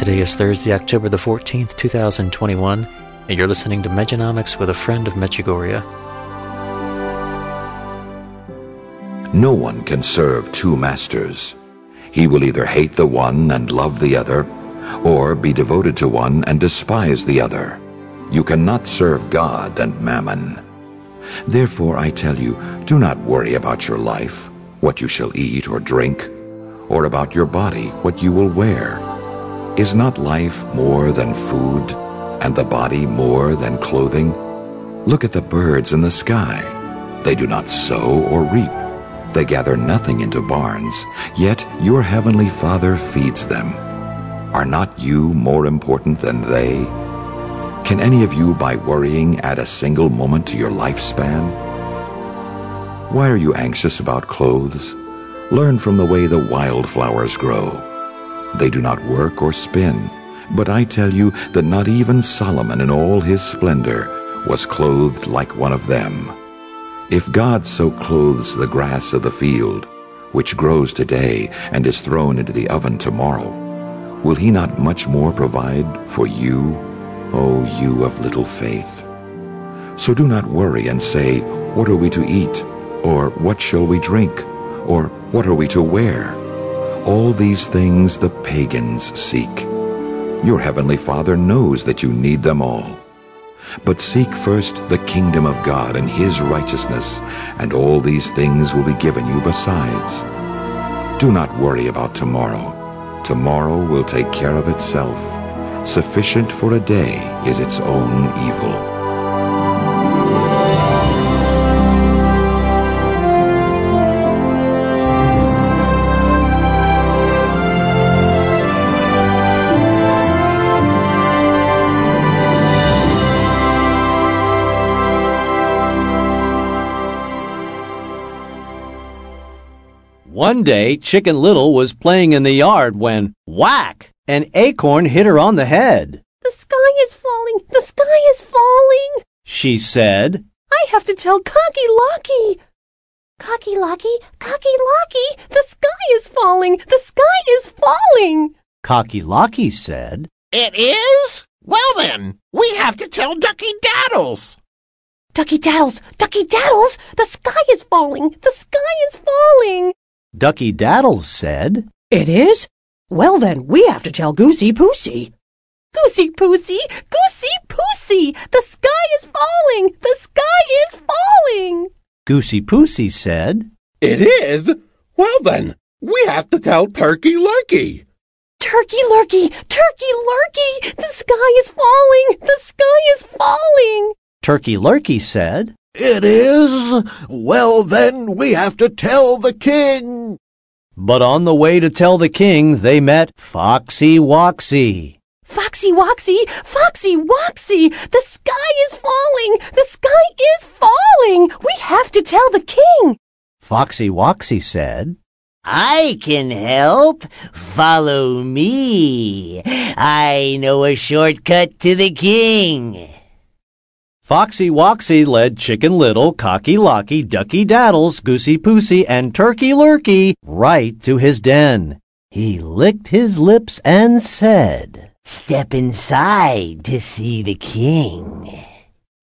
Today is Thursday, October the 14th, 2021, and you're listening to Medjonomics with a friend of Medjugorje. No one can serve two masters. He will either hate the one and love the other, or be devoted to one and despise the other. You cannot serve God and mammon. Therefore, I tell you, do not worry about your life, what you shall eat or drink, or about your body, what you will wear. Is not life more than food, and the body more than clothing? Look at the birds in the sky. They do not sow or reap. They gather nothing into barns, yet your heavenly Father feeds them. Are not you more important than they? Can any of you, by worrying, add a single moment to your lifespan? Why are you anxious about clothes? Learn from the way the wildflowers grow. They do not work or spin. But I tell you that not even Solomon in all his splendor was clothed like one of them. If God so clothes the grass of the field, which grows today and is thrown into the oven tomorrow, will he not much more provide for you, O you of little faith? So do not worry and say, What are we to eat? Or what shall we drink? Or what are we to wear? All these things the pagans seek. Your heavenly Father knows that you need them all. But seek first the kingdom of God and his righteousness, and all these things will be given you besides. Do not worry about tomorrow. Tomorrow will take care of itself. Sufficient for a day is its own evil. One day, Chicken Little was playing in the yard when, whack, an acorn hit her on the head. The sky is falling! The sky is falling! She said, I have to tell Cocky Locky! Cocky Locky, Cocky Locky, the sky is falling! The sky is falling! Cocky Locky said, It is? Well then, we have to tell Ducky Daddles. Ducky Daddles, Ducky Daddles, the sky is falling! The sky is falling! Ducky Daddles said, It is? Well then, we have to tell Goosey Poosey. Goosey Poosey, Goosey Poosey, the sky is falling! The sky is falling! Goosey Poosey said, It is? Well then, we have to tell Turkey Lurkey. Turkey Lurkey, Turkey Lurkey, the sky is falling! The sky is falling! Turkey Lurkey said, It is? Well then, we have to tell the king. But on the way to tell the king, they met Foxy Woxy. Foxy Woxy, Foxy Woxy, the sky is falling! The sky is falling! We have to tell the king! Foxy Woxy said, I can help. Follow me. I know a shortcut to the king. Foxy Woxy led Chicken Little, Cocky Locky, Ducky Daddles, Goosey Poosey, and Turkey Lurkey right to his den. He licked his lips and said, Step inside to see the king.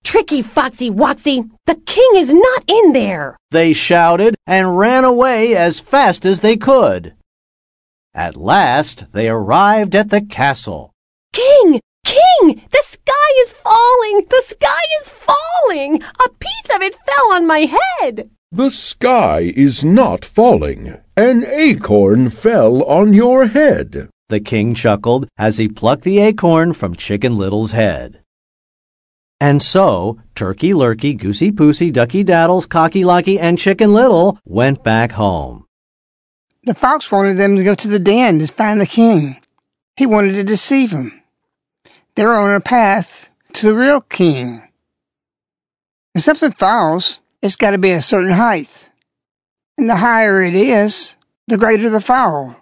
Tricky Foxy Woxy, the king is not in there! They shouted and ran away as fast as they could. At last, they arrived at the castle. King! King! The sky is falling! The sky is falling! A piece of it fell on my head! The sky is not falling. An acorn fell on your head. The king chuckled as he plucked the acorn from Chicken Little's head. And so, Turkey Lurkey, Goosey Poosey, Ducky Daddles, Cocky Locky, and Chicken Little went back home. The fox wanted them to go to the den to find the king. He wanted to deceive them. They were on a path to the real king. If something falls, it's got to be a certain height. And the higher it is, the greater the fall.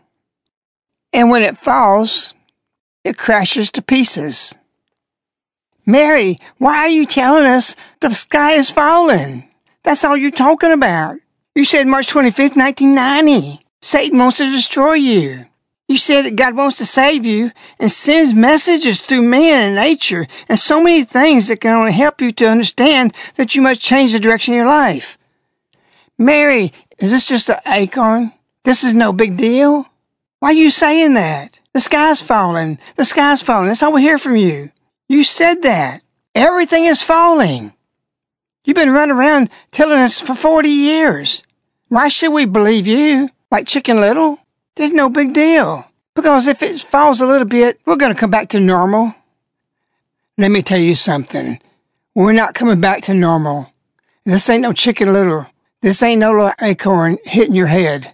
And when it falls, it crashes to pieces. Mary, why are you telling us the sky is falling? That's all you're talking about. You said March 25th, 1990. Satan wants to destroy you. You said that God wants to save you and sends messages through man and nature and so many things that can only help you to understand that you must change the direction of your life. Mary, is this just an acorn? This is no big deal? Why are you saying that? The sky's falling. The sky's falling. That's all we hear from you. You said that. Everything is falling. You've been running around telling us for 40 years. Why should we believe you? Like Chicken Little? There's no big deal. Because if it falls a little bit, we're going to come back to normal. Let me tell you something. We're not coming back to normal. This ain't no Chicken Little. This ain't no little acorn hitting your head.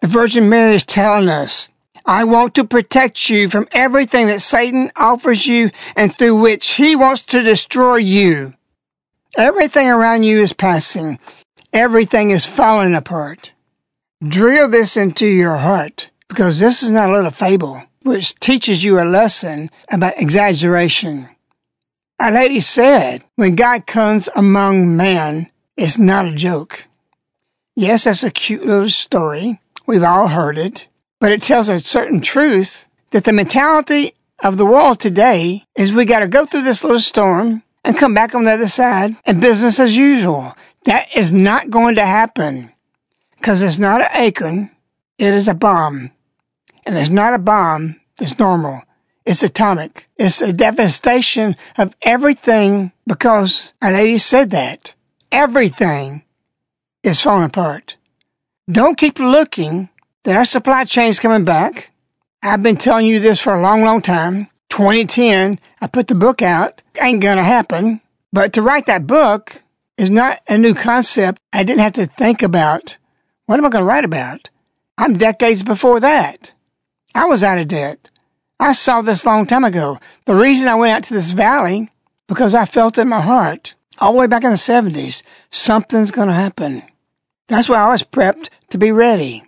The Virgin Mary is telling us, I want to protect you from everything that Satan offers you and through which he wants to destroy you. Everything around you is passing. Everything is falling apart. Drill this into your heart because this is not a little fable which teaches you a lesson about exaggeration. Our lady said, when God comes among man, it's not a joke. Yes, that's a cute little story. We've all heard it, but it tells a certain truth that the mentality of the world today is we got to go through this little storm and come back on the other side and business as usual. That is not going to happen because it's not an acorn, it is a bomb. And it's not a bomb that's normal. It's atomic. It's a devastation of everything because a lady said that. Everything is falling apart. Don't keep looking that our supply chain's coming back. I've been telling you this for a long, long time. 2010, I put the book out. Ain't gonna happen. But to write that book is not a new concept. I didn't have to think about what am I gonna write about? I'm decades before that. I was out of debt. I saw this long time ago. The reason I went out to this valley, because I felt in my heart, all the way back in the 70s, something's gonna happen. That's why I was prepped to be ready.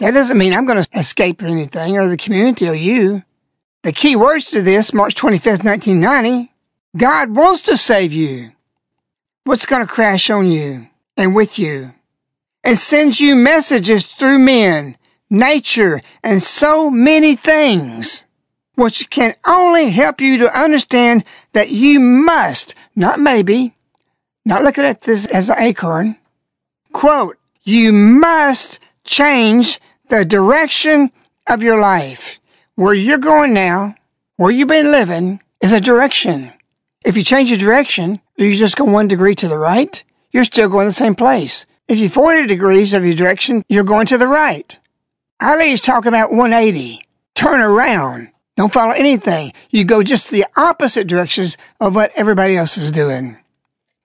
That doesn't mean I'm going to escape anything or the community or you. The key words to this, March 25th, 1990, God wants to save you. What's going to crash on you and with you? And sends you messages through men, nature, and so many things, which can only help you to understand that you must, not maybe, not looking at this as an acorn, quote, you must change the direction of your life. Where you're going now, where you've been living, is a direction. If you change your direction, you just go one degree to the right, you're still going the same place. If you 40 degrees of your direction, you're going to the right. Our lady's talking about 180. Turn around. Don't follow anything. You go just the opposite directions of what everybody else is doing.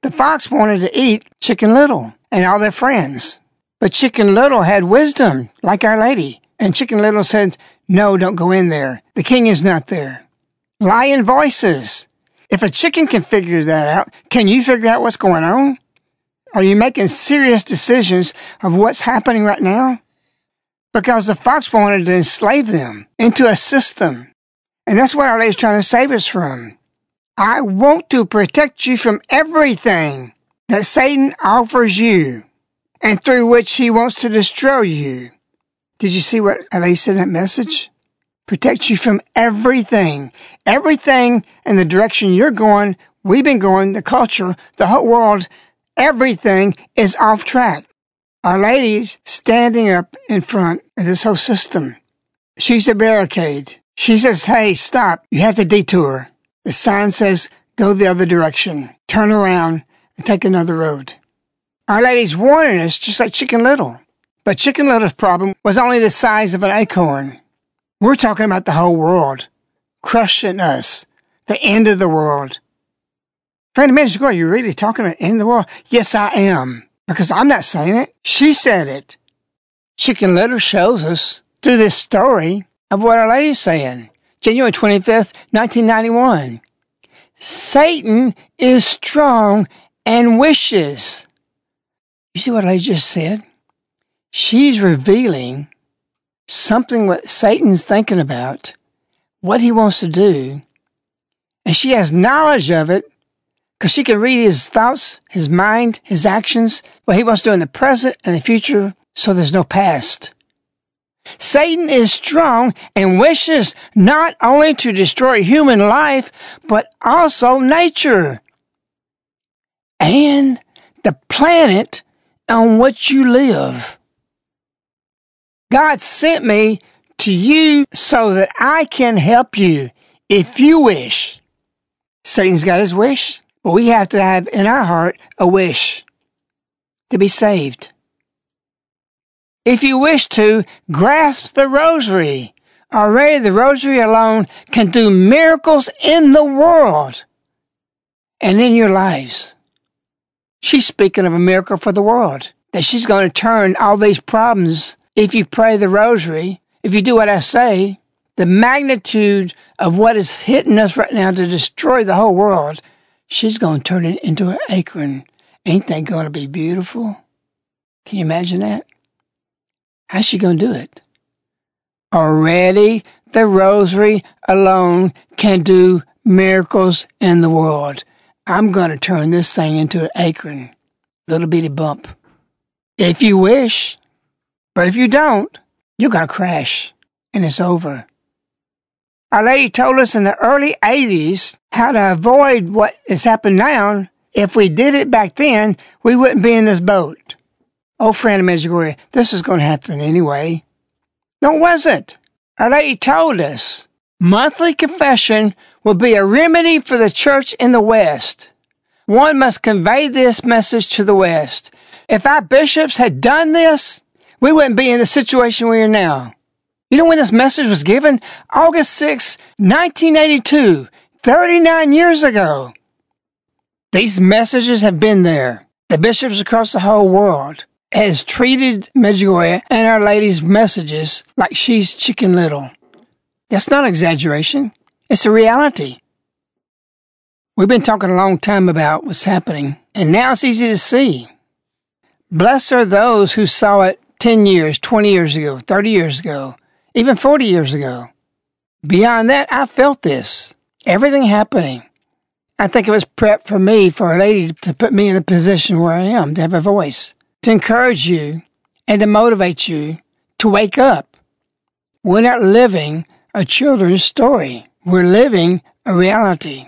The fox wanted to eat Chicken Little and all their friends. But Chicken Little had wisdom, like Our Lady. And Chicken Little said, no, don't go in there. The king is not there. Lion voices. If a chicken can figure that out, can you figure out what's going on? Are you making serious decisions of what's happening right now? Because the fox wanted to enslave them into a system. And that's what Our Lady's trying to save us from. I want to protect you from everything that Satan offers you and through which he wants to destroy you. Did you see what I said in that message? Protect you from everything. Everything in the direction you're going, we've been going, the culture, the whole world, everything is off track. Our lady's standing up in front of this whole system. She's a barricade. She says, hey, stop. You have to detour. The sign says, go the other direction. Turn around and take another road. Our Lady's warning us just like Chicken Little. But Chicken Little's problem was only the size of an acorn. We're talking about the whole world, crushing us, the end of the world. Minute ago, are you really talking about end the world? Yes, I am, because I'm not saying it. She said it. Chicken Little shows us through this story of what Our Lady's saying. January 25th, 1991. Satan is strong and wishes. You see what I just said? She's revealing something what Satan's thinking about, what he wants to do, and she has knowledge of it because she can read his thoughts, his mind, his actions, what he wants to do in the present and the future, so there's no past. Satan is strong and wishes not only to destroy human life, but also nature and the planet on which you live. God sent me to you so that I can help you if you wish. Satan's got his wish, but we have to have in our heart a wish to be saved. If you wish to, grasp the rosary. Already the rosary alone can do miracles in the world and in your lives. She's speaking of a miracle for the world, that she's going to turn all these problems if you pray the rosary, if you do what I say, the magnitude of what is hitting us right now to destroy the whole world, she's going to turn it into an acorn. Ain't that going to be beautiful? Can you imagine that? How's she going to do it? Already, the rosary alone can do miracles in the world. I'm going to turn this thing into an acorn, little bitty bump. If you wish, but if you don't, you're going to crash and it's over. Our lady told us in the early 80s how to avoid what has happened now. If we did it back then, we wouldn't be in this boat. Oh, friend of Medjugorje, this is going to happen anyway. No, it wasn't. Our lady told us monthly confession will be a remedy for the church in the West. One must convey this message to the West. If our bishops had done this, we wouldn't be in the situation we are now. You know when this message was given? August 6, 1982, 39 years ago. These messages have been there. The bishops across the whole world has treated Medjugorje and Our Lady's messages like she's chicken little. That's not exaggeration. It's a reality. We've been talking a long time about what's happening, and now it's easy to see. Blessed are those who saw it 10 years, 20 years ago, 30 years ago, even 40 years ago. Beyond that, I felt this. Everything happening. I think it was prep for me, for a lady to put me in the position where I am, to have a voice, to encourage you and to motivate you to wake up. We're not living a children's story. We're living a reality.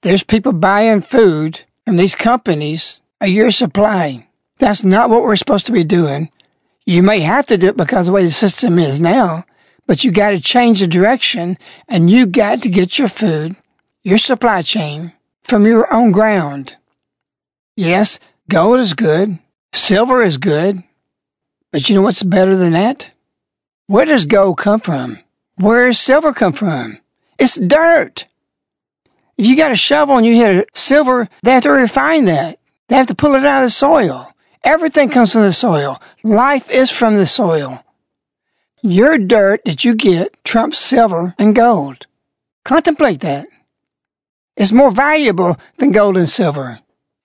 There's people buying food from these companies a year supply. That's not what we're supposed to be doing. You may have to do it because the way the system is now, but you got to change the direction and you got to get your food, your supply chain from your own ground. Yes, gold is good. Silver is good. But you know what's better than that? Where does gold come from? Where does silver come from? It's dirt. If you got a shovel and you hit a silver, they have to refine that. They have to pull it out of the soil. Everything comes from the soil. Life is from the soil. Your dirt that you get trumps silver and gold. Contemplate that. It's more valuable than gold and silver.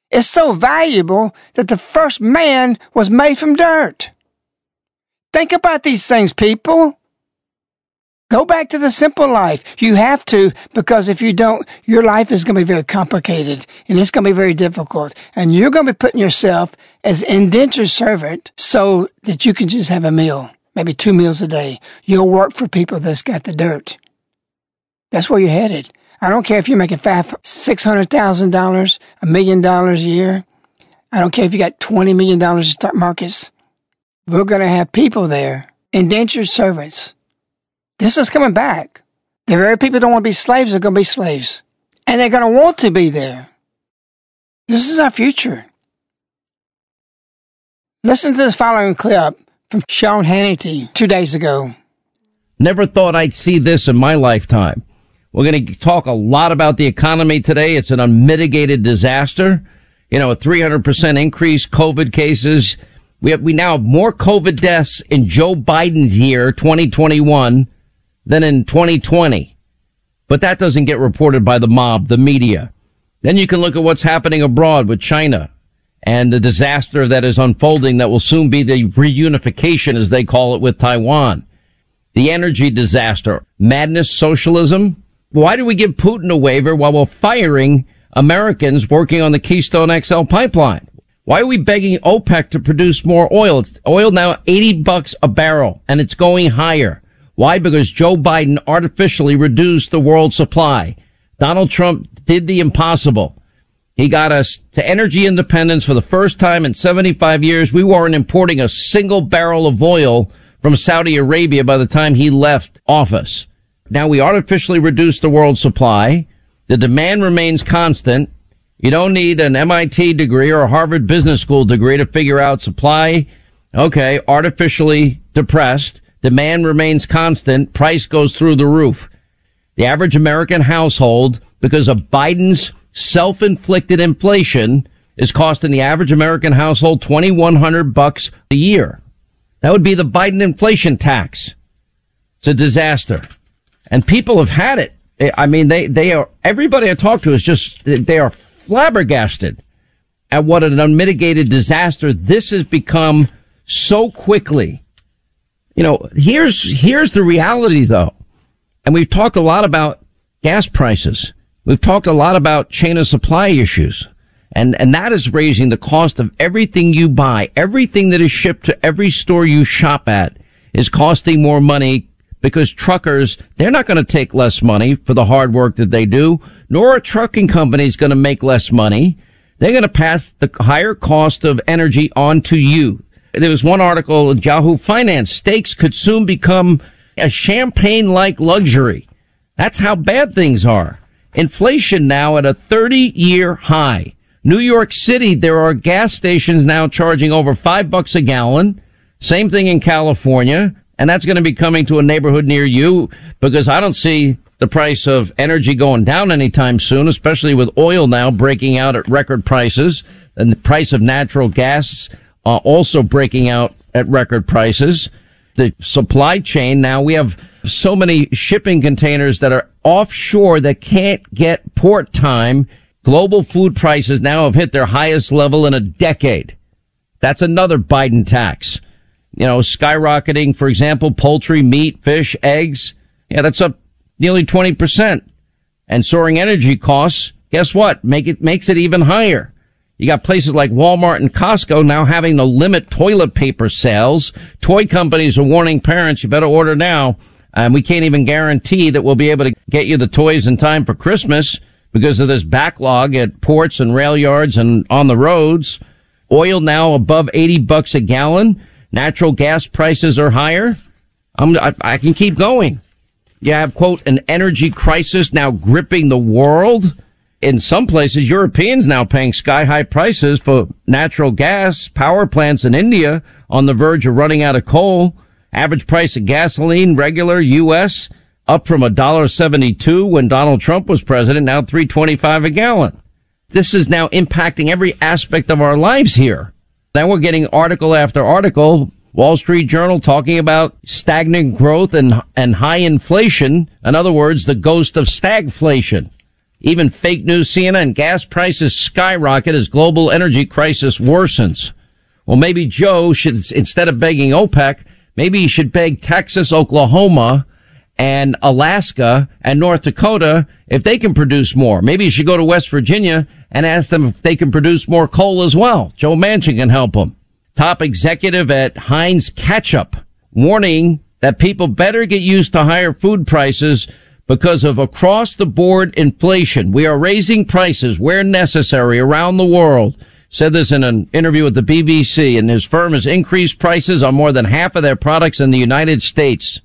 It's so valuable that the first man was made from dirt. Think about these things, people. Go back to the simple life. You have to, because if you don't, your life is going to be very complicated and it's going to be very difficult. And you're going to be putting yourself as indentured servant so that you can just have a meal, maybe two meals a day. You'll work for people that's got the dirt. That's where you're headed. I don't care if you're making five, six hundred thousand dollars, a million dollars a year. I don't care if you got twenty million dollars in stock markets. We're going to have people there, indentured servants this is coming back. The very people don't want to be slaves are going to be slaves. And they're going to want to be there. This is our future. Listen to this following clip from Sean Hannity two days ago. Never thought I'd see this in my lifetime. We're going to talk a lot about the economy today. It's an unmitigated disaster. You know, a 300% increase COVID cases. We have, we now have more COVID deaths in Joe Biden's year, 2021, than in 2020. But that doesn't get reported by the mob, the media. Then you can look at what's happening abroad with China and the disaster that is unfolding that will soon be the reunification, as they call it, with Taiwan. The energy disaster, madness, socialism. Why do we give Putin a waiver while we're firing Americans working on the Keystone XL pipeline? Why are we begging OPEC to produce more oil? It's oil now 80 bucks a barrel and it's going higher. Why? Because Joe Biden artificially reduced the world supply. Donald Trump did the impossible. He got us to energy independence for the first time in 75 years. We weren't importing a single barrel of oil from Saudi Arabia by the time he left office. Now we artificially reduced the world supply. The demand remains constant. You don't need an MIT degree or a Harvard Business School degree to figure out supply. Okay, artificially depressed. Demand remains constant. Price goes through the roof. The average American household, because of Biden's self-inflicted inflation, is costing the average American household 2100 bucks a year. That would be the Biden inflation tax. It's a disaster. And people have had it. I mean, they, they are, everybody I talk to is just, they are flabbergasted at what an unmitigated disaster this has become so quickly. You know, here's, here's the reality though. And we've talked a lot about gas prices. We've talked a lot about chain of supply issues. And, and that is raising the cost of everything you buy. Everything that is shipped to every store you shop at is costing more money because truckers, they're not going to take less money for the hard work that they do, nor are trucking companies going to make less money. They're going to pass the higher cost of energy on to you. There was one article in Yahoo Finance. Steaks could soon become a champagne-like luxury. That's how bad things are. Inflation now at a 30-year high. New York City, there are gas stations now charging over five bucks a gallon. Same thing in California. And that's going to be coming to a neighborhood near you because I don't see the price of energy going down anytime soon, especially with oil now breaking out at record prices and the price of natural gas uh, also breaking out at record prices. The supply chain now we have so many shipping containers that are offshore that can't get port time. Global food prices now have hit their highest level in a decade. That's another Biden tax you know, skyrocketing, for example, poultry, meat, fish, eggs. Yeah, that's up nearly 20%. And soaring energy costs, guess what? Make it, makes it even higher. You got places like Walmart and Costco now having to limit toilet paper sales. Toy companies are warning parents, you better order now. And we can't even guarantee that we'll be able to get you the toys in time for Christmas because of this backlog at ports and rail yards and on the roads. Oil now above 80 bucks a gallon. Natural gas prices are higher. I, I can keep going. You have, quote, an energy crisis now gripping the world. In some places, Europeans now paying sky high prices for natural gas, power plants in India on the verge of running out of coal. Average price of gasoline, regular U.S., up from $1.72 when Donald Trump was president, now 325 a gallon. This is now impacting every aspect of our lives here. Then we're getting article after article. Wall Street Journal talking about stagnant growth and, and high inflation. In other words, the ghost of stagflation. Even fake news CNN gas prices skyrocket as global energy crisis worsens. Well, maybe Joe should, instead of begging OPEC, maybe he should beg Texas, Oklahoma, and Alaska and North Dakota if they can produce more. Maybe you should go to West Virginia and ask them if they can produce more coal as well. Joe Manchin can help them. Top executive at Heinz Ketchup warning that people better get used to higher food prices because of across the board inflation. We are raising prices where necessary around the world. Said this in an interview with the BBC and his firm has increased prices on more than half of their products in the United States.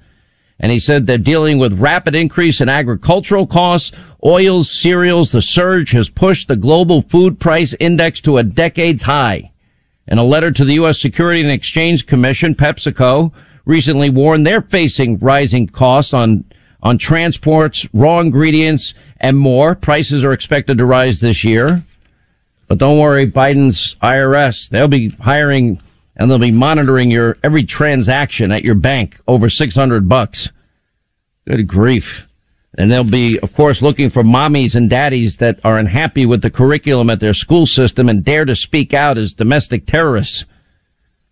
And he said they're dealing with rapid increase in agricultural costs, oils, cereals. The surge has pushed the global food price index to a decade's high. In a letter to the U.S. Security and Exchange Commission, PepsiCo recently warned they're facing rising costs on on transports, raw ingredients, and more. Prices are expected to rise this year. But don't worry, Biden's IRS, they'll be hiring and they'll be monitoring your every transaction at your bank over 600 bucks. Good grief. And they'll be, of course, looking for mommies and daddies that are unhappy with the curriculum at their school system and dare to speak out as domestic terrorists.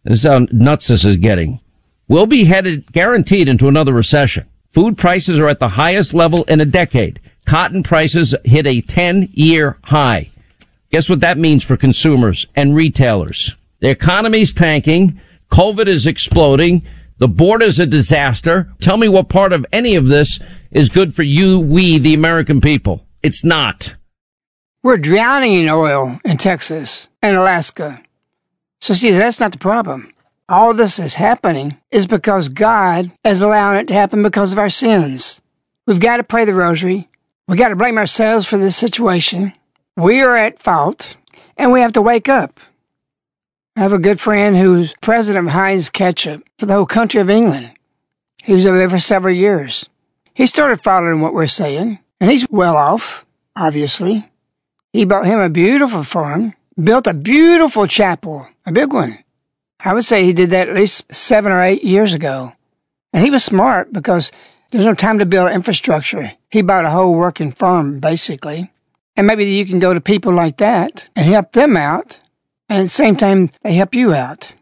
This is how nuts this is getting. We'll be headed guaranteed into another recession. Food prices are at the highest level in a decade. Cotton prices hit a 10 year high. Guess what that means for consumers and retailers? The economy's tanking. COVID is exploding. The border's a disaster. Tell me what part of any of this is good for you, we, the American people. It's not. We're drowning in oil in Texas and Alaska. So see, that's not the problem. All this is happening is because God is allowing it to happen because of our sins. We've got to pray the rosary. We've got to blame ourselves for this situation. We are at fault and we have to wake up. I have a good friend who's president of Heinz Ketchup for the whole country of England. He was over there for several years. He started following what we're saying, and he's well off, obviously. He bought him a beautiful farm, built a beautiful chapel, a big one. I would say he did that at least seven or eight years ago. And he was smart because there's no time to build infrastructure. He bought a whole working farm, basically. And maybe you can go to people like that and help them out and at the same time, they help you out.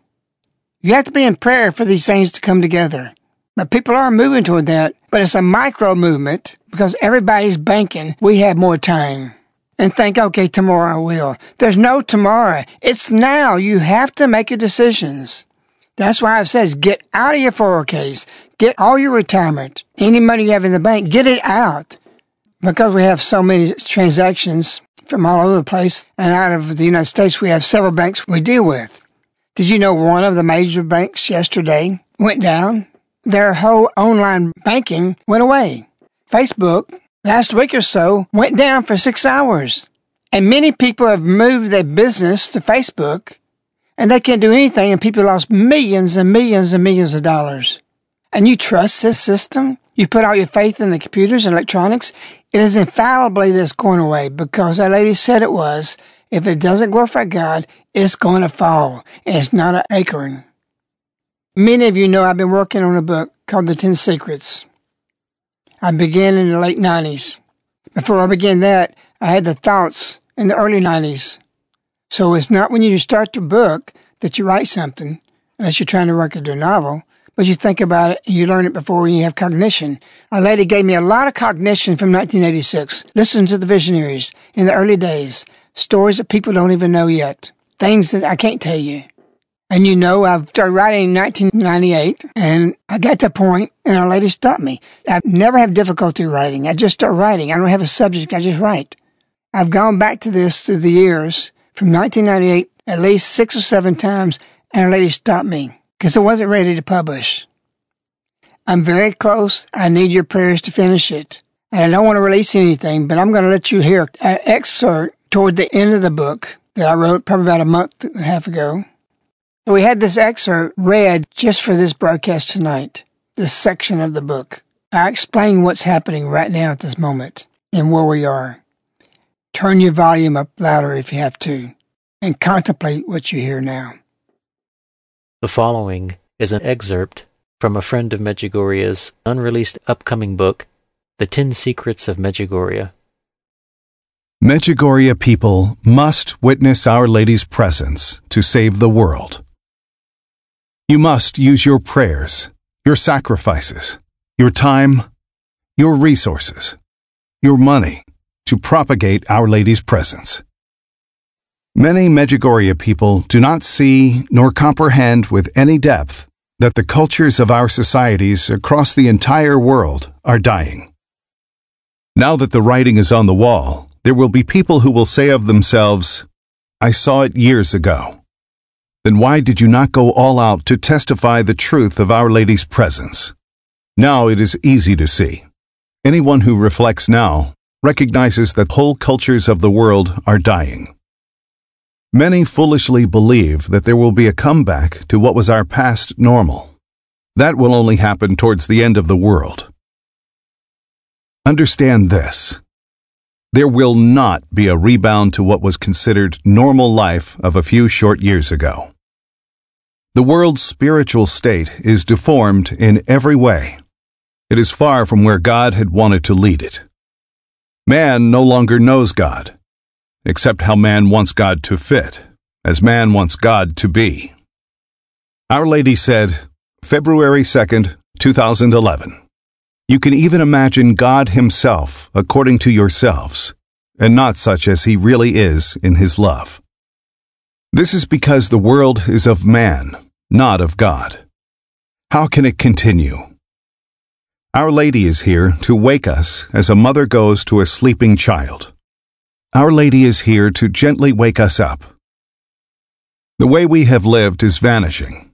You have to be in prayer for these things to come together. But people are moving toward that, but it's a micro movement because everybody's banking we have more time and think, okay, tomorrow I will. There's no tomorrow. It's now. You have to make your decisions. That's why it says get out of your 401ks, get all your retirement, any money you have in the bank, get it out. Because we have so many transactions from all over the place. And out of the United States, we have several banks we deal with. Did you know one of the major banks yesterday went down? Their whole online banking went away. Facebook, last week or so, went down for six hours. And many people have moved their business to Facebook and they can't do anything and people lost millions and millions and millions of dollars. And you trust this system? You put all your faith in the computers and electronics? It is infallibly this going away because that lady said it was. If it doesn't glorify God, it's going to fall. And it's not an acorn. Many of you know I've been working on a book called The Ten Secrets. I began in the late 90s. Before I began that, I had the thoughts in the early 90s. So it's not when you start the book that you write something, unless you're trying to write a novel but you think about it and you learn it before you have cognition. A lady gave me a lot of cognition from 1986. Listen to the visionaries in the early days, stories that people don't even know yet, things that I can't tell you. And you know, I've started writing in 1998 and I got to a point and a lady stopped me. I never have difficulty writing. I just start writing. I don't have a subject. I just write. I've gone back to this through the years from 1998 at least six or seven times and a lady stopped me because I wasn't ready to publish. I'm very close. I need your prayers to finish it. And I don't want to release anything, but I'm going to let you hear an excerpt toward the end of the book that I wrote probably about a month and a half ago. So we had this excerpt read just for this broadcast tonight, this section of the book. I explain what's happening right now at this moment and where we are. Turn your volume up louder if you have to and contemplate what you hear now. The following is an excerpt from a friend of Medjugorje's unreleased upcoming book, The Ten Secrets of Medjugorje. Medjugorje people must witness Our Lady's presence to save the world. You must use your prayers, your sacrifices, your time, your resources, your money to propagate Our Lady's presence. Many Medjugorje people do not see nor comprehend with any depth that the cultures of our societies across the entire world are dying. Now that the writing is on the wall, there will be people who will say of themselves, I saw it years ago. Then why did you not go all out to testify the truth of Our Lady's presence? Now it is easy to see. Anyone who reflects now recognizes that whole cultures of the world are dying. Many foolishly believe that there will be a comeback to what was our past normal. That will only happen towards the end of the world. Understand this. There will not be a rebound to what was considered normal life of a few short years ago. The world's spiritual state is deformed in every way. It is far from where God had wanted to lead it. Man no longer knows God, except how man wants God to fit, as man wants God to be. Our Lady said, February 2nd, 2011. You can even imagine God Himself according to yourselves, and not such as He really is in His love. This is because the world is of man, not of God. How can it continue? Our Lady is here to wake us as a mother goes to a sleeping child. Our Lady is here to gently wake us up. The way we have lived is vanishing,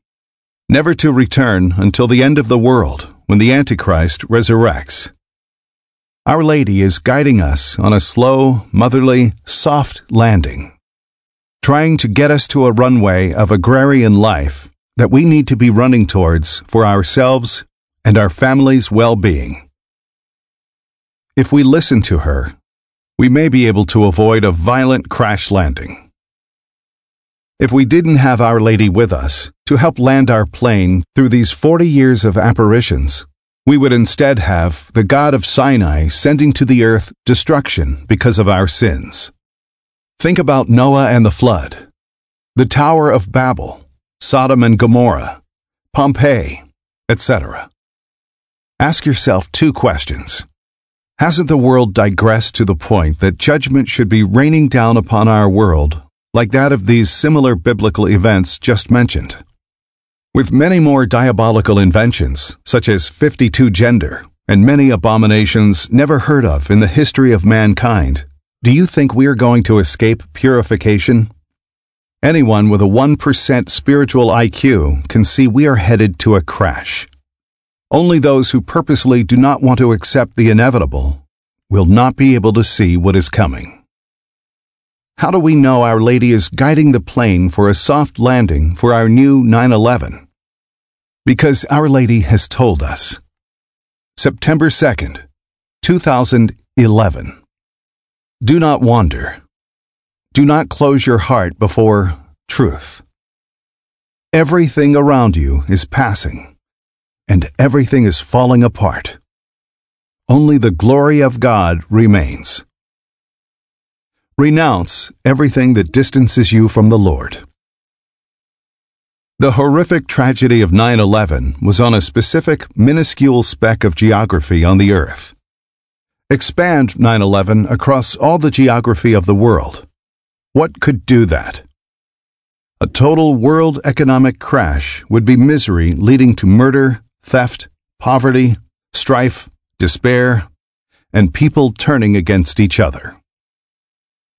never to return until the end of the world when the Antichrist resurrects. Our Lady is guiding us on a slow, motherly, soft landing, trying to get us to a runway of agrarian life that we need to be running towards for ourselves and our family's well being. If we listen to her, we may be able to avoid a violent crash landing. If we didn't have Our Lady with us to help land our plane through these 40 years of apparitions, we would instead have the God of Sinai sending to the earth destruction because of our sins. Think about Noah and the flood, the Tower of Babel, Sodom and Gomorrah, Pompeii, etc. Ask yourself two questions. Hasn't the world digressed to the point that judgment should be raining down upon our world like that of these similar biblical events just mentioned? With many more diabolical inventions, such as 52 gender, and many abominations never heard of in the history of mankind, do you think we are going to escape purification? Anyone with a 1% spiritual IQ can see we are headed to a crash. Only those who purposely do not want to accept the inevitable will not be able to see what is coming. How do we know Our Lady is guiding the plane for a soft landing for our new 911? Because Our Lady has told us. September 2nd, 2011. Do not wander. Do not close your heart before truth. Everything around you is passing and everything is falling apart. Only the glory of God remains. Renounce everything that distances you from the Lord. The horrific tragedy of 9 11 was on a specific, minuscule speck of geography on the earth. Expand 9 11 across all the geography of the world. What could do that? A total world economic crash would be misery leading to murder, theft, poverty, strife, despair, and people turning against each other.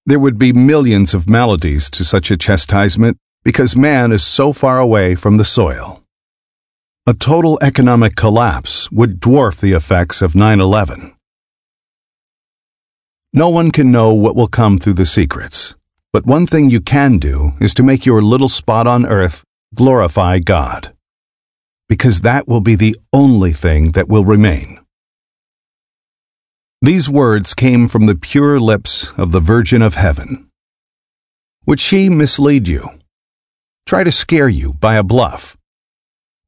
There would be millions of maladies to such a chastisement because man is so far away from the soil. A total economic collapse would dwarf the effects of 9 11. No one can know what will come through the secrets, but one thing you can do is to make your little spot on earth glorify God because that will be the only thing that will remain. These words came from the pure lips of the Virgin of Heaven. Would she mislead you? Try to scare you by a bluff?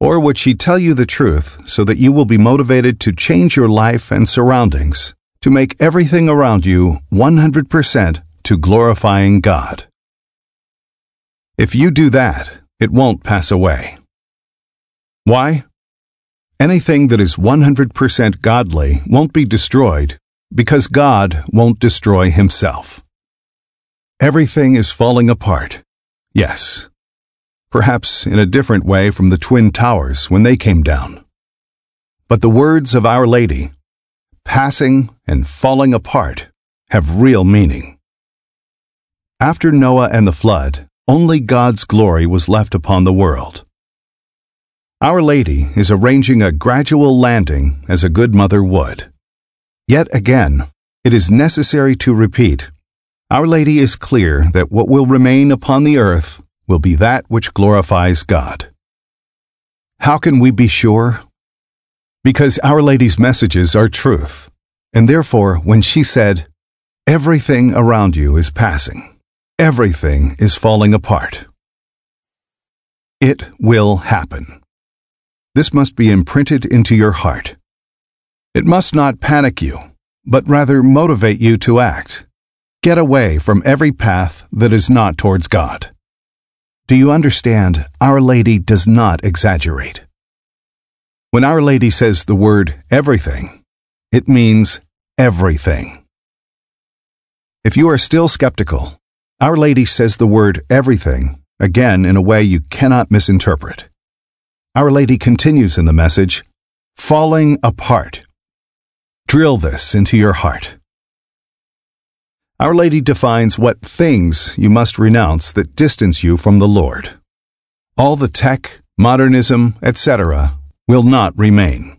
Or would she tell you the truth so that you will be motivated to change your life and surroundings to make everything around you 100% to glorifying God? If you do that, it won't pass away. Why? Anything that is 100% godly won't be destroyed because God won't destroy himself. Everything is falling apart. Yes. Perhaps in a different way from the Twin Towers when they came down. But the words of Our Lady, passing and falling apart, have real meaning. After Noah and the flood, only God's glory was left upon the world. Our Lady is arranging a gradual landing as a good mother would. Yet again, it is necessary to repeat Our Lady is clear that what will remain upon the earth will be that which glorifies God. How can we be sure? Because Our Lady's messages are truth, and therefore, when she said, Everything around you is passing, everything is falling apart, it will happen. This must be imprinted into your heart. It must not panic you, but rather motivate you to act. Get away from every path that is not towards God. Do you understand? Our Lady does not exaggerate. When Our Lady says the word everything, it means everything. If you are still skeptical, Our Lady says the word everything again in a way you cannot misinterpret. Our Lady continues in the message, falling apart. Drill this into your heart. Our Lady defines what things you must renounce that distance you from the Lord. All the tech, modernism, etc., will not remain.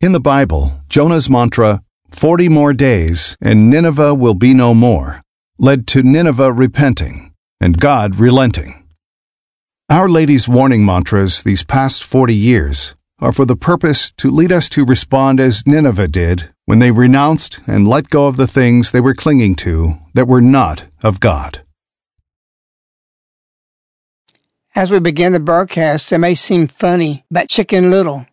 In the Bible, Jonah's mantra, 40 more days and Nineveh will be no more, led to Nineveh repenting and God relenting. Our Lady's warning mantras these past 40 years are for the purpose to lead us to respond as Nineveh did when they renounced and let go of the things they were clinging to that were not of God. As we begin the broadcast, it may seem funny about Chicken Little,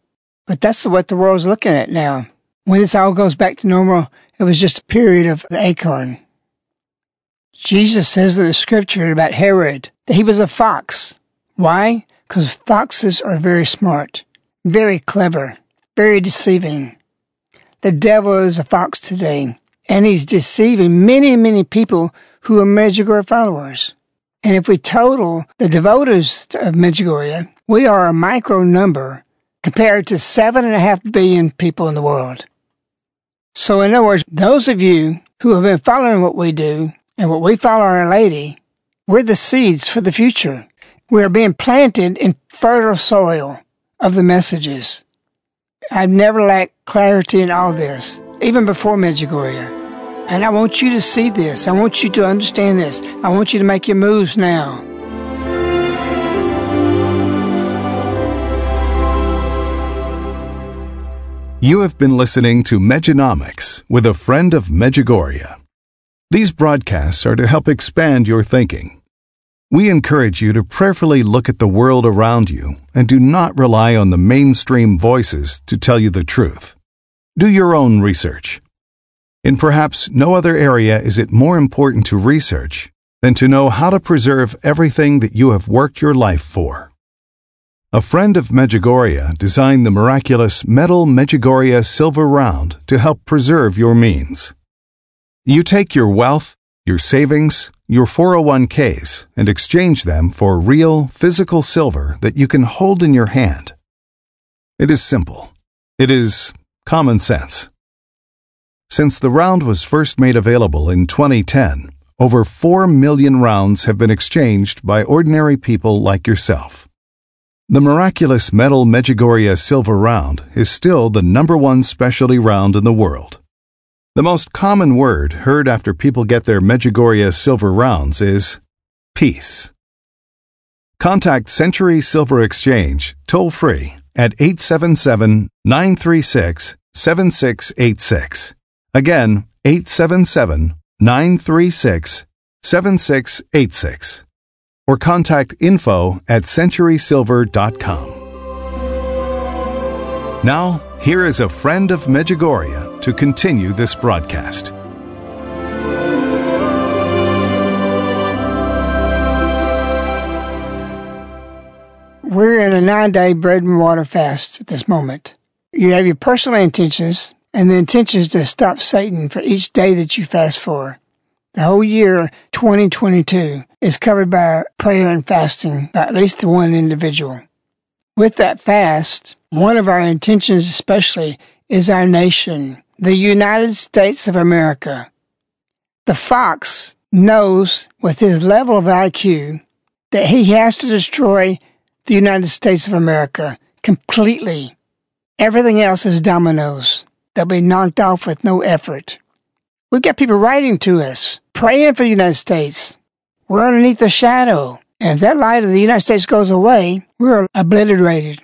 but that's what the world's looking at now. When this all goes back to normal, it was just a period of the acorn. Jesus says in the scripture about Herod that he was a fox. Why? Because foxes are very smart very clever, very deceiving. The devil is a fox today, and he's deceiving many, many people who are Medjugorje followers. And if we total the devotees of Medjugorje, we are a micro number compared to seven and a half billion people in the world. So in other words, those of you who have been following what we do and what we follow Our Lady, we're the seeds for the future. We are being planted in fertile soil of the messages. I've never lacked clarity in all this, even before Medjugorje. And I want you to see this. I want you to understand this. I want you to make your moves now. You have been listening to Medjonomics with a friend of Medjugorje. These broadcasts are to help expand your thinking we encourage you to prayerfully look at the world around you and do not rely on the mainstream voices to tell you the truth. Do your own research. In perhaps no other area is it more important to research than to know how to preserve everything that you have worked your life for. A friend of Medjugorje designed the miraculous metal Medjugorje silver round to help preserve your means. You take your wealth, your savings, your 401ks and exchange them for real, physical silver that you can hold in your hand. It is simple. It is common sense. Since the round was first made available in 2010, over 4 million rounds have been exchanged by ordinary people like yourself. The miraculous metal Medjugorje silver round is still the number one specialty round in the world. The most common word heard after people get their Medjugorje silver rounds is peace. Contact Century Silver Exchange toll free at 877 936 7686. Again, 877 936 7686. Or contact info at centurysilver.com. Now, here is a friend of Medjugorje to continue this broadcast. We're in a nine day bread and water fast at this moment. You have your personal intentions and the intentions to stop Satan for each day that you fast for. The whole year 2022 is covered by prayer and fasting by at least one individual. With that fast, one of our intentions especially is our nation, the United States of America. The fox knows with his level of IQ that he has to destroy the United States of America completely. Everything else is dominoes. They'll be knocked off with no effort. We've got people writing to us, praying for the United States. We're underneath the shadow. And if that light of the United States goes away, we're obliterated.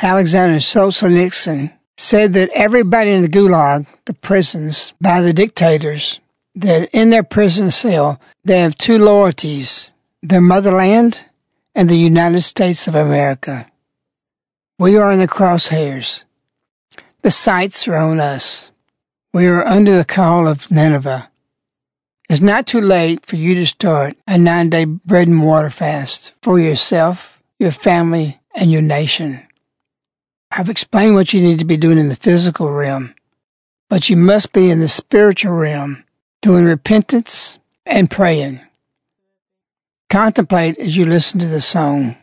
Alexander Solzhenitsyn said that everybody in the gulag, the prisons, by the dictators, that in their prison cell, they have two loyalties their motherland and the United States of America. We are in the crosshairs. The sights are on us. We are under the call of Nineveh. It's not too late for you to start a nine day bread and water fast for yourself, your family, and your nation. I've explained what you need to be doing in the physical realm, but you must be in the spiritual realm doing repentance and praying. Contemplate as you listen to the song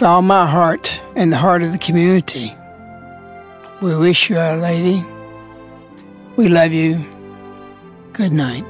with all my heart and the heart of the community. We wish you, Our Lady. We love you. Good night.